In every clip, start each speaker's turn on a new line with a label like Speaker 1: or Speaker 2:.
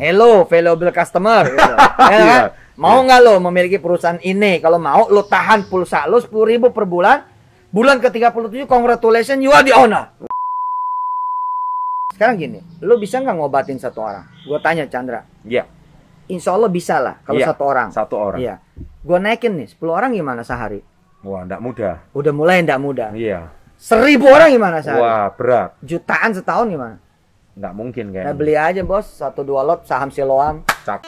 Speaker 1: Hello, valuable customer. Gitu. Ya
Speaker 2: Iya.
Speaker 1: kan? Mau nggak lo memiliki perusahaan ini? Kalau mau, lo tahan pulsa lo 10 ribu per bulan. Bulan ke-37, congratulations, you are the owner. Sekarang gini, lo bisa nggak ngobatin satu orang? Gue tanya Chandra.
Speaker 2: Iya,
Speaker 1: Insya Allah bisa lah kalau
Speaker 2: Iya,
Speaker 1: satu orang.
Speaker 2: satu orang.
Speaker 1: Iya. Gue naikin nih, 10 orang gimana sehari?
Speaker 2: Wah, enggak mudah.
Speaker 1: Udah mulai ndak mudah.
Speaker 2: Iya.
Speaker 1: Seribu orang gimana sehari?
Speaker 2: Wah, berat.
Speaker 1: Jutaan setahun gimana?
Speaker 2: Enggak mungkin
Speaker 1: Nah
Speaker 2: kayaknya.
Speaker 1: beli aja bos, satu dua lot saham Siloam.
Speaker 2: Cak.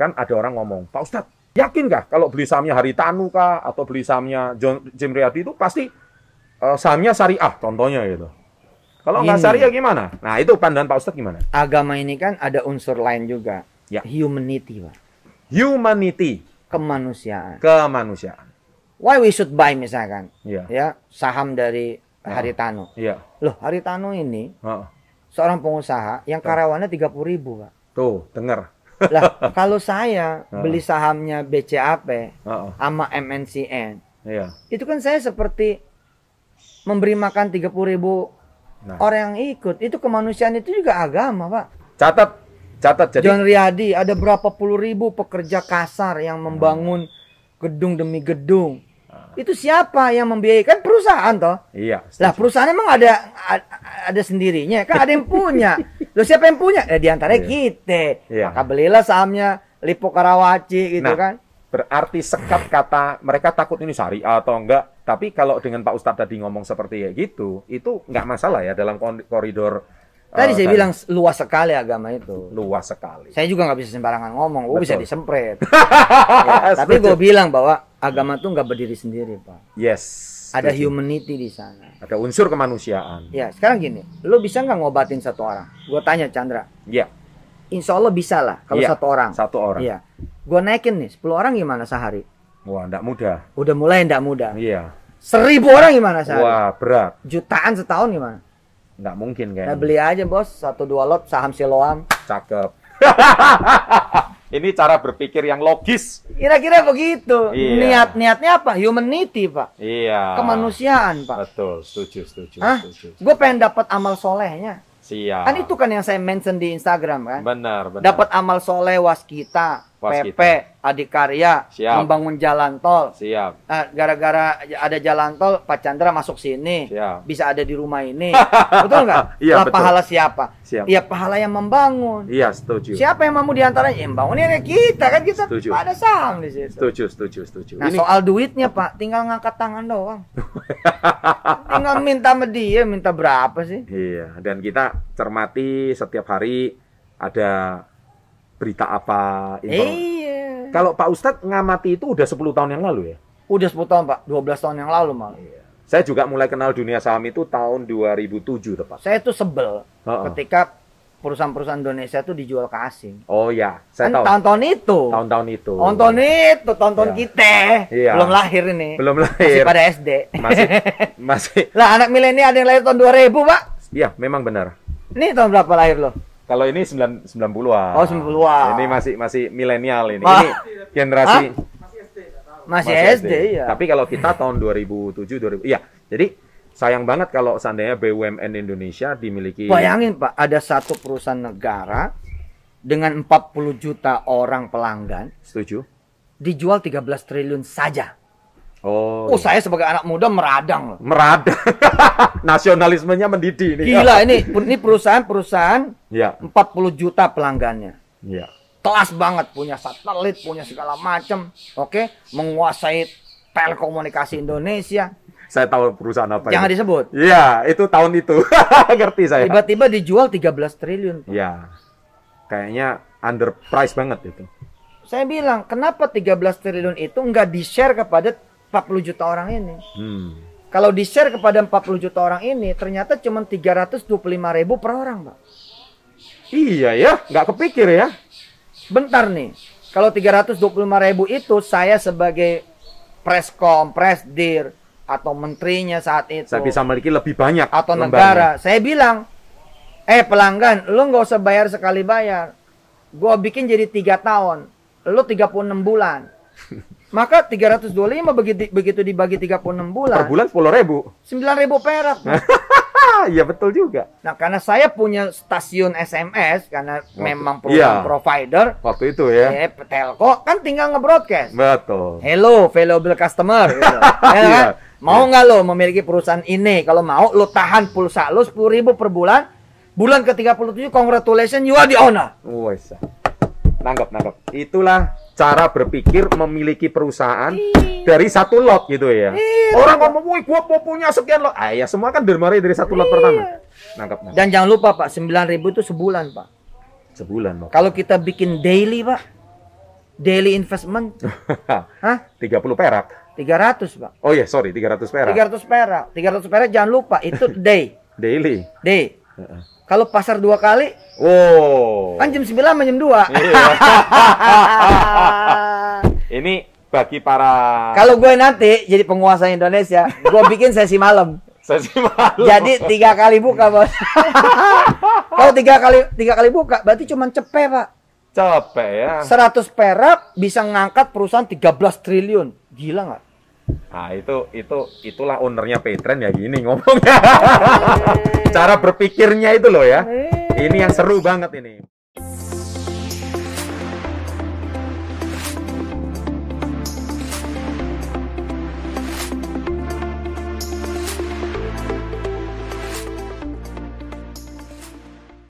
Speaker 2: Kan ada orang ngomong, Pak Ustadz, yakin nggak kalau beli sahamnya Haritanu kah atau beli sahamnya John Jim Riyadi itu pasti eh, sahamnya syariah contohnya gitu. Kalau nggak syariah gimana? Nah itu pandangan Pak Ustadz gimana?
Speaker 1: Agama ini kan ada unsur lain juga.
Speaker 2: Ya.
Speaker 1: Humanity, Pak.
Speaker 2: Humanity,
Speaker 1: Kemanusiaan.
Speaker 2: kemanusiaan.
Speaker 1: Why we should buy misalkan,
Speaker 2: Iya,
Speaker 1: ya saham dari
Speaker 2: Oh.
Speaker 1: Haritano.
Speaker 2: iya.
Speaker 1: Loh, Haritano ini
Speaker 2: Heeh.
Speaker 1: seorang pengusaha yang karyawannya 30 ribu, Pak.
Speaker 2: Tuh, denger.
Speaker 1: Lah, kalau saya beli sahamnya BCAP
Speaker 2: Heeh.
Speaker 1: sama MNCN,
Speaker 2: Iya.
Speaker 1: itu kan saya seperti memberi makan 30 ribu
Speaker 2: Nah,
Speaker 1: orang yang ikut. Itu kemanusiaan itu juga agama, Pak.
Speaker 2: catat, catat. Jadi,
Speaker 1: John Riyadi ada berapa puluh ribu pekerja kasar yang membangun gedung demi gedung. Itu siapa yang membiayai? Kan perusahaan toh.
Speaker 2: iya.
Speaker 1: Lah
Speaker 2: setuju.
Speaker 1: perusahaan emang ada ada sendirinya. Kan ada yang punya. Loh siapa yang punya? Eh, di antara
Speaker 2: Iya.
Speaker 1: kita.
Speaker 2: Iya.
Speaker 1: Maka belilah sahamnya Lipo Karawaci gitu
Speaker 2: Nah,
Speaker 1: kan.
Speaker 2: Berarti sekat kata mereka takut ini syariah atau enggak. Tapi kalau dengan Pak Ustadz tadi ngomong seperti kayak gitu, itu enggak masalah ya dalam koridor.
Speaker 1: Tadi
Speaker 2: eh,
Speaker 1: saya bilang luas sekali agama itu.
Speaker 2: luas sekali.
Speaker 1: Saya juga nggak bisa sembarangan ngomong, gue bisa
Speaker 2: Betul.
Speaker 1: disempret. Ya, tapi gue bilang bahwa agama tuh nggak berdiri sendiri, Pak.
Speaker 2: Yes.
Speaker 1: Ada
Speaker 2: setuju.
Speaker 1: humanity di sana.
Speaker 2: Ada unsur kemanusiaan.
Speaker 1: Ya, sekarang gini, lo bisa nggak ngobatin satu orang? Gue tanya Chandra,
Speaker 2: Iya,
Speaker 1: insya Allah bisa lah kalau
Speaker 2: Iya,
Speaker 1: satu orang.
Speaker 2: satu orang.
Speaker 1: Iya. Gue naikin nih, 10 orang gimana sehari?
Speaker 2: Wah, enggak mudah.
Speaker 1: Udah mulai ndak mudah.
Speaker 2: Iya.
Speaker 1: Seribu orang gimana sehari?
Speaker 2: Wah, berat.
Speaker 1: Jutaan setahun gimana?
Speaker 2: Enggak mungkin
Speaker 1: Nah
Speaker 2: kayaknya.
Speaker 1: beli aja bos, satu dua lot saham Siloam.
Speaker 2: Cakep. Ini cara berpikir yang logis.
Speaker 1: Kira-kira begitu.
Speaker 2: Iya.
Speaker 1: Niat-niatnya apa? Humanity, Pak.
Speaker 2: Iya.
Speaker 1: Kemanusiaan, Pak.
Speaker 2: Betul, setuju, setuju,
Speaker 1: Hah?
Speaker 2: setuju.
Speaker 1: Gue pengen dapat amal solehnya.
Speaker 2: Siap.
Speaker 1: Kan itu kan yang saya mention di Instagram kan.
Speaker 2: Benar, benar.
Speaker 1: Dapat amal soleh waskita, PP,
Speaker 2: Waskita.
Speaker 1: adikarya,
Speaker 2: Siap.
Speaker 1: membangun jalan tol.
Speaker 2: Siap.
Speaker 1: Ah, gara-gara ada jalan tol, Pak Chandra masuk sini.
Speaker 2: Siap.
Speaker 1: Bisa ada di rumah ini. betul nggak?
Speaker 2: Iya,
Speaker 1: Lah,
Speaker 2: betul.
Speaker 1: pahala siapa?
Speaker 2: Siap.
Speaker 1: Ya pahala yang membangun.
Speaker 2: Iya, setuju.
Speaker 1: Siapa yang mau di antaranya? Yang bangunnya ya kita kan kita
Speaker 2: Setuju.
Speaker 1: ada saham di situ.
Speaker 2: Setuju, setuju, setuju.
Speaker 1: Nah
Speaker 2: Ini
Speaker 1: soal duitnya Pak, tinggal ngangkat tangan doang. tinggal minta sama dia, minta berapa sih?
Speaker 2: Iya, dan kita cermati setiap hari ada berita apa info.
Speaker 1: Iya.
Speaker 2: Kalau Pak Ustadz ngamati itu udah 10 tahun yang lalu ya.
Speaker 1: Udah 10 tahun Pak, 12 tahun yang lalu malah.
Speaker 2: Saya juga mulai kenal dunia saham itu tahun 2007 tepat.
Speaker 1: Saya tuh sebel
Speaker 2: Heeh.
Speaker 1: ketika perusahaan-perusahaan Indonesia tuh dijual ke asing.
Speaker 2: Oh ya, saya
Speaker 1: Kan
Speaker 2: tahu.
Speaker 1: tahun-tahun itu.
Speaker 2: Tahun-tahun itu.
Speaker 1: Tahun-tahun itu, tahun-tahun
Speaker 2: Iya.
Speaker 1: kita.
Speaker 2: Iya.
Speaker 1: Belum lahir ini.
Speaker 2: Belum
Speaker 1: Masih
Speaker 2: lahir.
Speaker 1: pada SD.
Speaker 2: Masih masih
Speaker 1: lah anak milenial ada yang lahir tahun 2000, Pak.
Speaker 2: Iya, memang benar.
Speaker 1: Ini tahun berapa lahir lo?
Speaker 2: Kalau ini 9 90-an.
Speaker 1: Oh, 90-an.
Speaker 2: Ini masih masih milenial ini.
Speaker 1: Wah.
Speaker 2: Ini generasi
Speaker 1: Masih, SD, ya.
Speaker 2: Tapi kalau kita tahun 2007 2000 iya. Jadi sayang banget kalau seandainya BUMN Indonesia dimiliki
Speaker 1: Bayangin Pak, ada satu perusahaan negara dengan 40 juta orang pelanggan
Speaker 2: setuju?
Speaker 1: dijual 13 triliun saja.
Speaker 2: Oh.
Speaker 1: Oh, saya sebagai anak muda meradang loh.
Speaker 2: merada. Nasionalismenya mendidih nih.
Speaker 1: Gila ini ini perusahaan-perusahaan
Speaker 2: Iya,
Speaker 1: 40 juta pelanggannya.
Speaker 2: iya.
Speaker 1: Kelas banget punya satelit, punya segala macam. Oke, menguasai telekomunikasi Indonesia.
Speaker 2: Saya tahu perusahaan apa
Speaker 1: Jangan
Speaker 2: itu.
Speaker 1: disebut.
Speaker 2: Iya, itu tahun itu. Ngerti saya.
Speaker 1: Tiba-tiba dijual 13 triliun.
Speaker 2: Iya. Kayaknya underprice banget itu.
Speaker 1: Saya bilang, kenapa 13 triliun itu nggak di-share kepada 40 juta orang ini?
Speaker 2: Hmm.
Speaker 1: Kalau di-share kepada 40 juta orang ini, ternyata cuma 325 ribu per orang, Pak.
Speaker 2: Iya ya, nggak kepikir ya.
Speaker 1: Bentar nih, kalau 325 ribu itu saya sebagai preskom, presdir, atau menterinya saat itu,
Speaker 2: Saya bisa memiliki lebih banyak
Speaker 1: atau negara, saya bilang, Eh pelanggan, lu nggak usah bayar sekali bayar. Gua bikin jadi tiga tahun. Lu 36 bulan. Maka 325 begitu begitu dibagi 36 bulan,
Speaker 2: Per bulan sepuluh ribu.
Speaker 1: 9.000 perak.
Speaker 2: Ah, iya betul juga.
Speaker 1: Nah, karena saya punya stasiun SMS karena
Speaker 2: Waktu-
Speaker 1: memang perusahaan
Speaker 2: iya.
Speaker 1: provider,
Speaker 2: Waktu itu ya.
Speaker 1: eh, telco kan tinggal nge-broadcast.
Speaker 2: Betul.
Speaker 1: Hello, valuable customer. Gitu. Ya
Speaker 2: Iya.
Speaker 1: kan? Mau nggak lo memiliki perusahaan ini? Kalau mau, lo tahan pulsa lo 10 ribu per bulan. Bulan ke-37, congratulations, you are the owner.
Speaker 2: Wes. Nangkep, nangkep. Itulah cara berpikir memiliki perusahaan dari satu lot gitu ya. Orang ngomong, wih gua mau punya sekian lot. Ah ya semua kan dimulai dari satu lot pertama. Nangkep, nangkep.
Speaker 1: Dan jangan lupa, Pak, 9 ribu itu sebulan, Pak.
Speaker 2: Sebulan, Pak.
Speaker 1: Kalau kita bikin daily, Pak, daily investment, hah?
Speaker 2: 30 perak.
Speaker 1: 300, Pak.
Speaker 2: Oh iya, sorry, 300 perak.
Speaker 1: 300 perak. 300 perak jangan lupa, itu day.
Speaker 2: Daily.
Speaker 1: Day. Kalau pasar dua kali,
Speaker 2: Wow.
Speaker 1: kan jam 9 sama jam 2.
Speaker 2: Iya. Ini bagi para
Speaker 1: Kalau gue nanti jadi penguasa Indonesia, gue bikin sesi malam.
Speaker 2: sesi malam.
Speaker 1: Jadi tiga kali buka bos. Kalau tiga kali tiga kali buka, berarti cuma cepet pak.
Speaker 2: capek ya.
Speaker 1: 100 perak bisa ngangkat perusahaan 13 triliun. Gila nggak?
Speaker 2: Nah, itu itu itulah ownernya Petren ya gini ngomongnya. Cara berpikirnya itu loh ya. Ini yang seru banget ini.